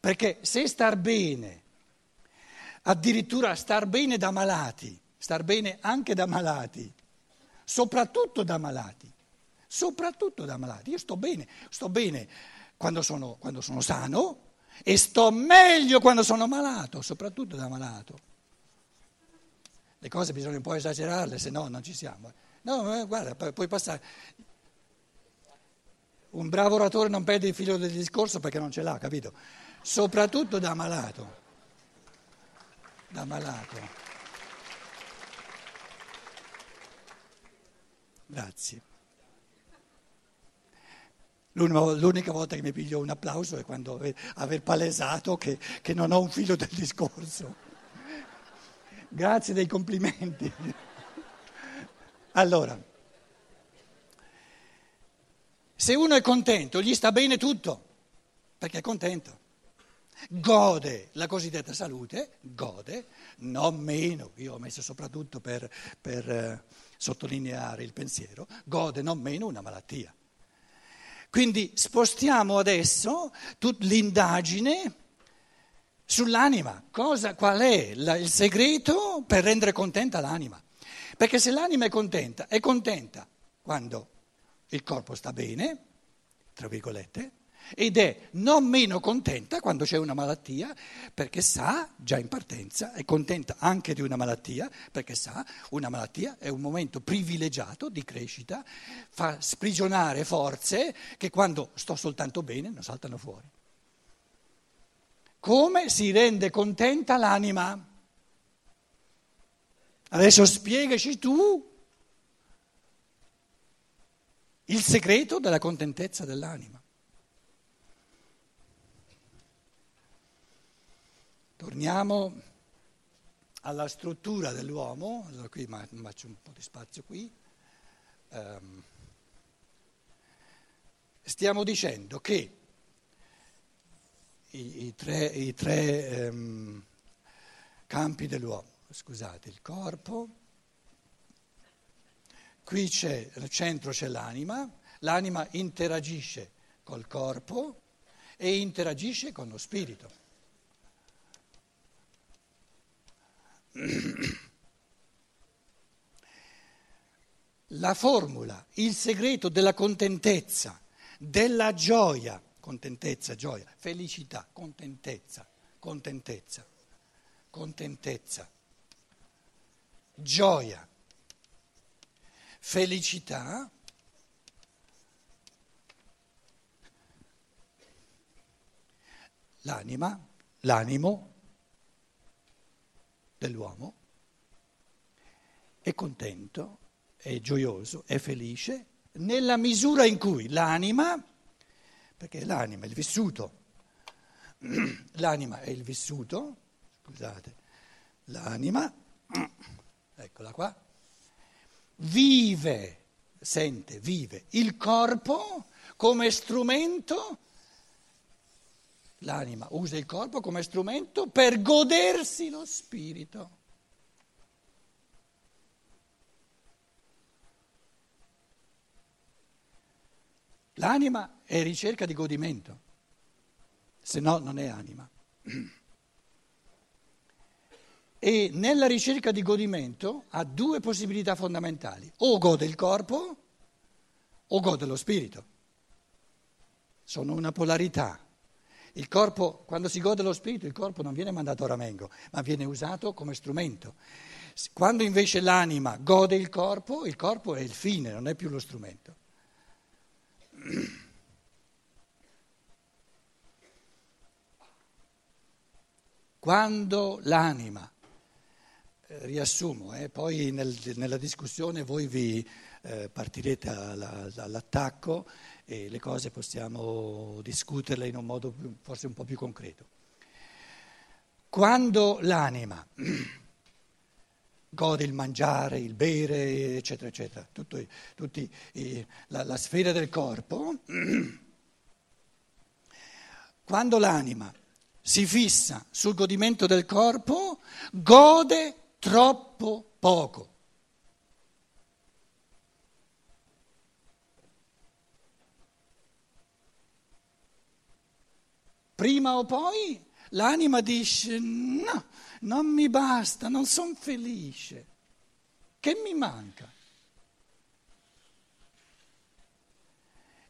Perché se star bene, addirittura star bene da malati, star bene anche da malati, soprattutto da malati, soprattutto da malati, io sto bene, sto bene quando sono, quando sono sano e sto meglio quando sono malato, soprattutto da malato. Le cose bisogna un po' esagerarle, se no non ci siamo. No, guarda, puoi passare. Un bravo oratore non perde il filo del discorso perché non ce l'ha, capito? Soprattutto da malato. Da malato. Grazie. L'unica volta che mi piglio un applauso è quando aver, aver palesato che, che non ho un filo del discorso. Grazie dei complimenti. Allora, se uno è contento, gli sta bene tutto, perché è contento. Gode la cosiddetta salute, gode, non meno, io ho messo soprattutto per, per eh, sottolineare il pensiero, gode non meno una malattia. Quindi spostiamo adesso l'indagine sull'anima. Cosa, qual è la, il segreto per rendere contenta l'anima? Perché se l'anima è contenta, è contenta quando il corpo sta bene, tra virgolette, ed è non meno contenta quando c'è una malattia, perché sa, già in partenza, è contenta anche di una malattia, perché sa, una malattia è un momento privilegiato di crescita, fa sprigionare forze che quando sto soltanto bene non saltano fuori. Come si rende contenta l'anima? Adesso spiegaci tu il segreto della contentezza dell'anima. Torniamo alla struttura dell'uomo, allora qui faccio un po' di spazio qui. Um, stiamo dicendo che i, i tre, i tre um, campi dell'uomo, scusate, il corpo, qui c'è, al centro c'è l'anima, l'anima interagisce col corpo e interagisce con lo spirito. La formula, il segreto della contentezza, della gioia, contentezza, gioia, felicità, contentezza, contentezza, contentezza, gioia, felicità, l'anima, l'animo dell'uomo è contento, è gioioso, è felice nella misura in cui l'anima perché l'anima è il vissuto, l'anima è il vissuto, scusate, l'anima, eccola qua, vive, sente, vive il corpo come strumento, l'anima usa il corpo come strumento per godersi lo spirito. L'anima è ricerca di godimento, se no non è anima. E nella ricerca di godimento ha due possibilità fondamentali, o gode il corpo o gode lo spirito. Sono una polarità. Il corpo, quando si gode lo spirito, il corpo non viene mandato a ramengo, ma viene usato come strumento. Quando invece l'anima gode il corpo, il corpo è il fine, non è più lo strumento. Quando l'anima, riassumo, eh, poi nel, nella discussione voi vi eh, partirete alla, all'attacco e le cose possiamo discuterle in un modo forse un po' più concreto. Quando l'anima gode il mangiare, il bere, eccetera, eccetera, tutto, tutti, la, la sfera del corpo, quando l'anima si fissa sul godimento del corpo, gode troppo poco. prima o poi l'anima dice no, non mi basta, non sono felice, che mi manca?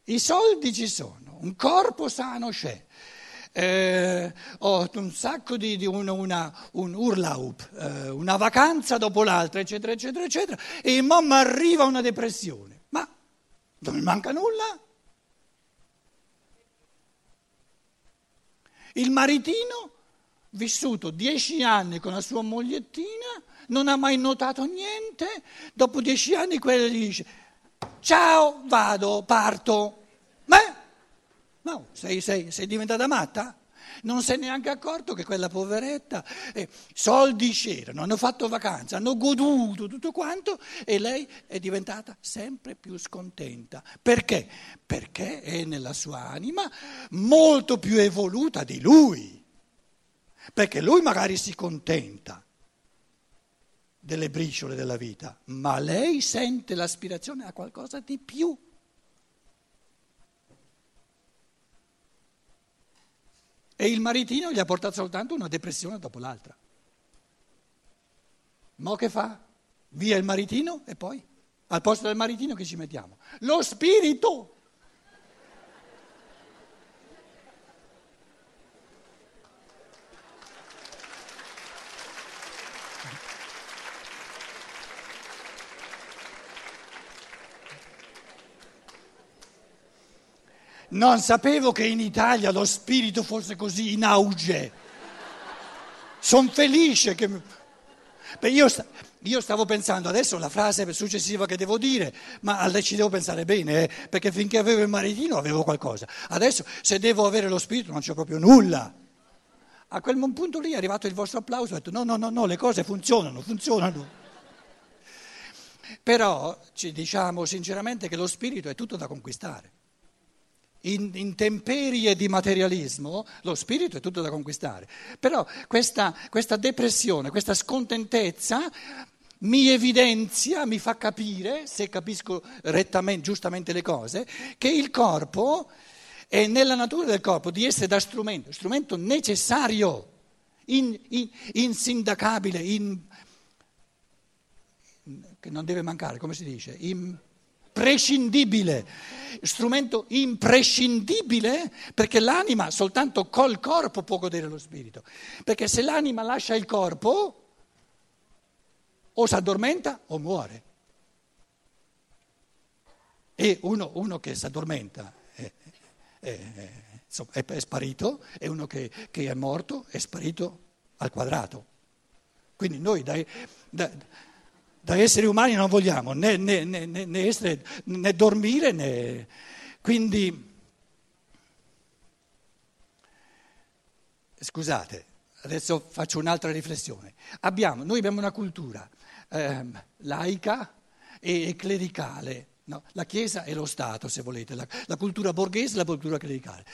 I soldi ci sono, un corpo sano c'è. Eh, ho un sacco di, di una, una, un urlaub, eh, una vacanza dopo l'altra, eccetera, eccetera, eccetera, e mamma arriva una depressione. Ma non mi manca nulla? Il maritino, vissuto dieci anni con la sua mogliettina, non ha mai notato niente, dopo dieci anni quella gli dice ciao, vado, parto. No, sei, sei, sei diventata matta? Non si è neanche accorto che quella poveretta, eh, soldi c'erano, hanno fatto vacanza, hanno goduto tutto quanto e lei è diventata sempre più scontenta. Perché? Perché è nella sua anima molto più evoluta di lui. Perché lui magari si contenta delle briciole della vita, ma lei sente l'aspirazione a qualcosa di più. E il maritino gli ha portato soltanto una depressione dopo l'altra. Ma che fa? Via il maritino e poi al posto del maritino che ci mettiamo? Lo spirito! Non sapevo che in Italia lo spirito fosse così in auge. Sono felice che... Beh, io, io, stavo pensando adesso la frase successiva che devo dire, ma ci devo pensare bene, eh, perché finché avevo il maritino avevo qualcosa. Adesso se devo avere lo spirito non c'è proprio nulla. A quel punto lì è arrivato il vostro applauso, ho detto no, no, no, no, le cose funzionano, funzionano. Però ci diciamo sinceramente che lo spirito è tutto da conquistare in, in, temperie di materialismo, lo spirito è tutto da conquistare. Però questa, questa depressione, questa scontentezza mi evidenzia, mi fa capire, se capisco rettamente, giustamente le cose, che il corpo è nella natura del corpo di essere da strumento, strumento necessario, in, in, insindacabile, in, che non deve mancare, come si dice? In, prescindibile, strumento imprescindibile perché l'anima soltanto col corpo può godere lo spirito, perché se l'anima lascia il corpo o si addormenta o muore. E uno, uno che si addormenta è, è, è, è, sparito e uno che, che, è morto è sparito al quadrato. Quindi noi dai, da, da esseri umani non vogliamo né, né, né, né essere, dormire, né... Quindi, scusate, adesso faccio un'altra riflessione. Abbiamo, noi abbiamo una cultura eh, laica e clericale, no? la Chiesa e lo Stato, se volete, la, la cultura borghese e la cultura clericale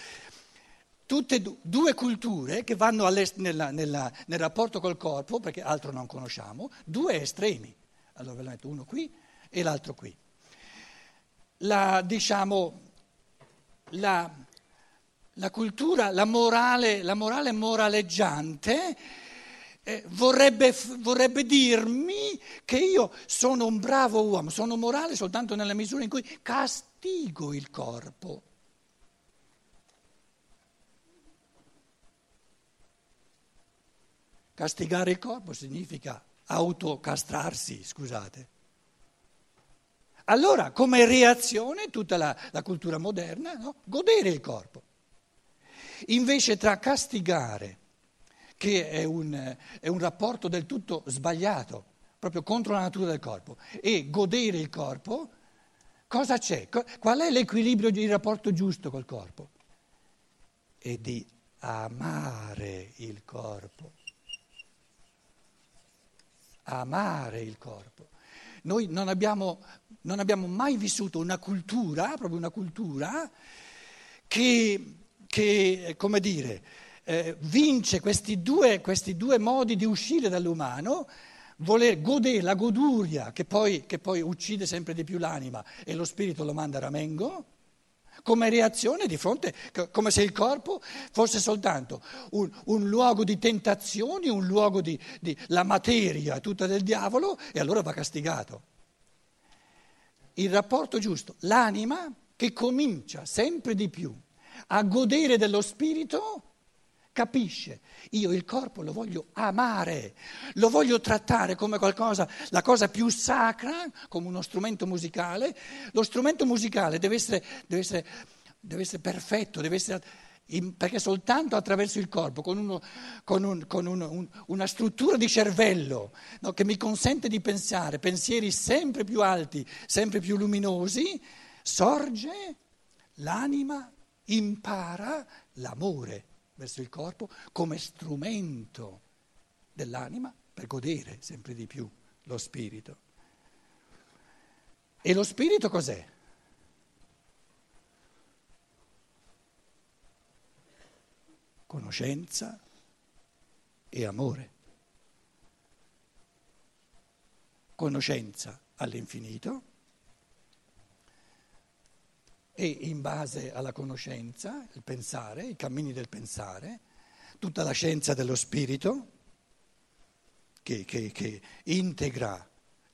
tutte due culture che vanno nella, nella, nel rapporto col corpo, perché altro non conosciamo, due estremi allora ve lo metto uno qui e l'altro qui. La, diciamo, la, la cultura, la morale, la morale moraleggiante eh, vorrebbe, vorrebbe dirmi che io sono un bravo uomo, sono morale soltanto nella misura in cui castigo il corpo. Castigare il corpo significa autocastrarsi, scusate. Allora, come reazione, tutta la, la cultura moderna, no? godere il corpo. Invece tra castigare, che è un, è un rapporto del tutto sbagliato, proprio contro la natura del corpo, e godere il corpo, cosa c'è? Qual è l'equilibrio di rapporto giusto col corpo? È di amare il corpo amare il corpo. Noi non abbiamo, non abbiamo mai vissuto una cultura, proprio una cultura, che, che come dire, eh, vince questi due, questi due, modi di uscire dall'umano, voler godere la goduria che poi, che poi uccide sempre di più l'anima e lo spirito lo manda a ramengo, come reazione di fronte, come se il corpo fosse soltanto un, un luogo di tentazioni, un luogo di, di la materia tutta del diavolo e allora va castigato. Il rapporto giusto, l'anima che comincia sempre di più a godere dello spirito, capisce, io il corpo lo voglio amare, lo voglio trattare come qualcosa, la cosa più sacra, come uno strumento musicale. Lo strumento musicale deve essere, deve essere, deve essere perfetto, deve essere, perché soltanto attraverso il corpo, con, uno, con, un, con un, un, una struttura di cervello no, che mi consente di pensare pensieri sempre più alti, sempre più luminosi, sorge l'anima, impara l'amore verso il corpo come strumento dell'anima per godere sempre di più lo spirito. E lo spirito cos'è? Conoscenza e amore. Conoscenza all'infinito e in base alla conoscenza, il pensare, i cammini del pensare, tutta la scienza dello spirito che, che, che integra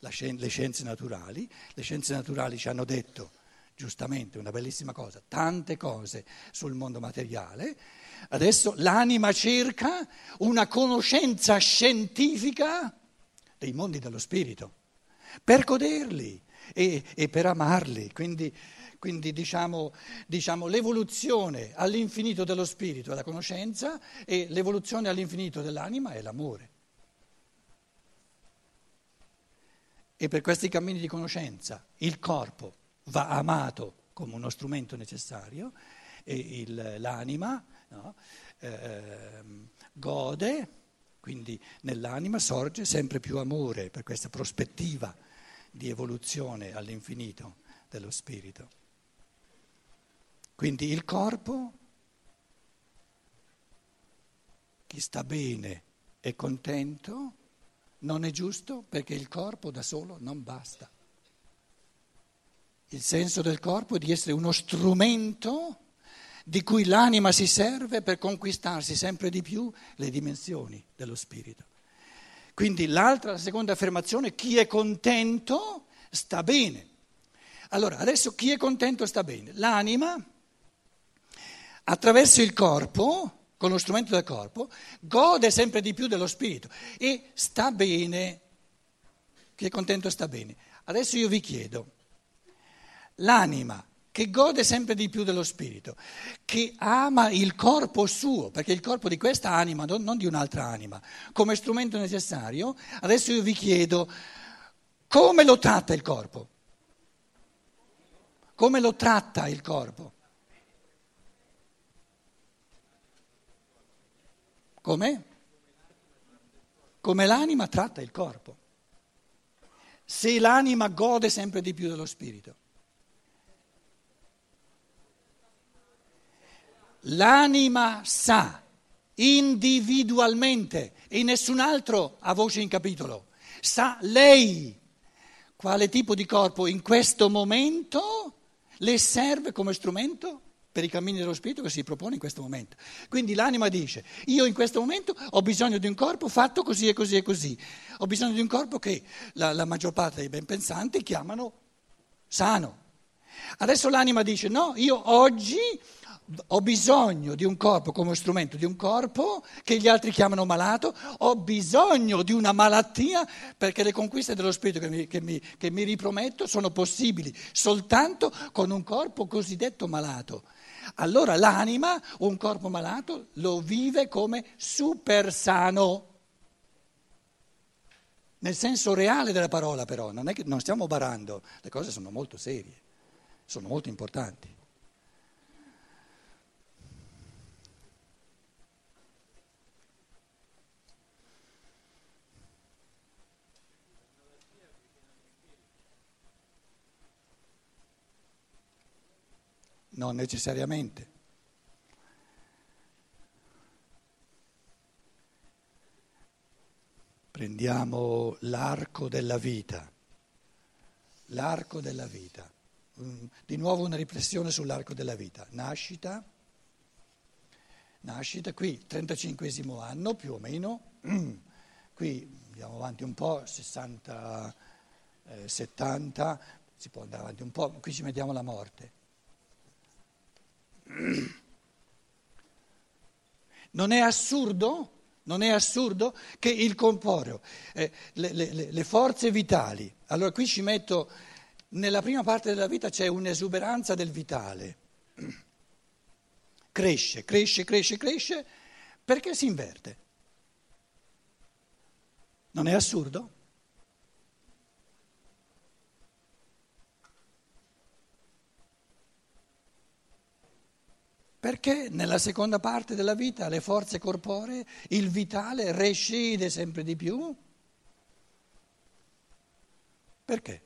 scien- le scienze naturali. Le scienze naturali ci hanno detto, giustamente, una bellissima cosa, tante cose sul mondo materiale. Adesso l'anima cerca una conoscenza scientifica dei mondi dello spirito per goderli e, e per amarli. Quindi quindi diciamo, diciamo, l'evoluzione all'infinito dello spirito è la conoscenza e l'evoluzione all'infinito dell'anima è l'amore. E per questi cammini di conoscenza il corpo va amato come uno strumento necessario e il, l'anima no, eh, gode, quindi nell'anima sorge sempre più amore per questa prospettiva di evoluzione all'infinito dello spirito. Quindi il corpo, chi sta bene e contento, non è giusto perché il corpo da solo non basta. Il senso del corpo è di essere uno strumento di cui l'anima si serve per conquistarsi sempre di più le dimensioni dello spirito. Quindi l'altra, la seconda affermazione, chi è contento sta bene. Allora, adesso chi è contento sta bene. L'anima attraverso il corpo, con lo strumento del corpo, gode sempre di più dello spirito e sta bene. Chi è contento sta bene. Adesso io vi chiedo, l'anima che gode sempre di più dello spirito, che ama il corpo suo, perché il corpo di questa anima, non di un'altra anima, come strumento necessario, adesso io vi chiedo come lo tratta il corpo? Come lo tratta il corpo? Come? Come l'anima tratta il corpo. Se l'anima gode sempre di più dello spirito. L'anima sa individualmente e nessun altro ha voce in capitolo. Sa lei quale tipo di corpo in questo momento le serve come strumento per i cammini dello spirito che si propone in questo momento. Quindi l'anima dice, io in questo momento ho bisogno di un corpo fatto così e così e così, ho bisogno di un corpo che la, la maggior parte dei ben pensanti chiamano sano. Adesso l'anima dice, no, io oggi ho bisogno di un corpo come strumento di un corpo che gli altri chiamano malato, ho bisogno di una malattia perché le conquiste dello spirito che mi, che mi, che mi riprometto sono possibili soltanto con un corpo cosiddetto malato. Allora l'anima, un corpo malato, lo vive come super sano. Nel senso reale della parola però, non è che non stiamo barando, le cose sono molto serie, sono molto importanti. Non necessariamente. Prendiamo l'arco della vita, l'arco della vita. Mm, di nuovo una riflessione sull'arco della vita. Nascita, nascita qui, 35 anno più o meno, qui andiamo avanti un po', 60, eh, 70, si può andare avanti un po', qui ci mettiamo la morte. Non è assurdo? Non è assurdo che il corporeo, eh, le, le, le forze vitali, allora qui ci metto nella prima parte della vita c'è un'esuberanza del vitale. Cresce, cresce, cresce, cresce, perché si inverte. Non è assurdo? Perché nella seconda parte della vita le forze corporee, il vitale recede sempre di più? Perché?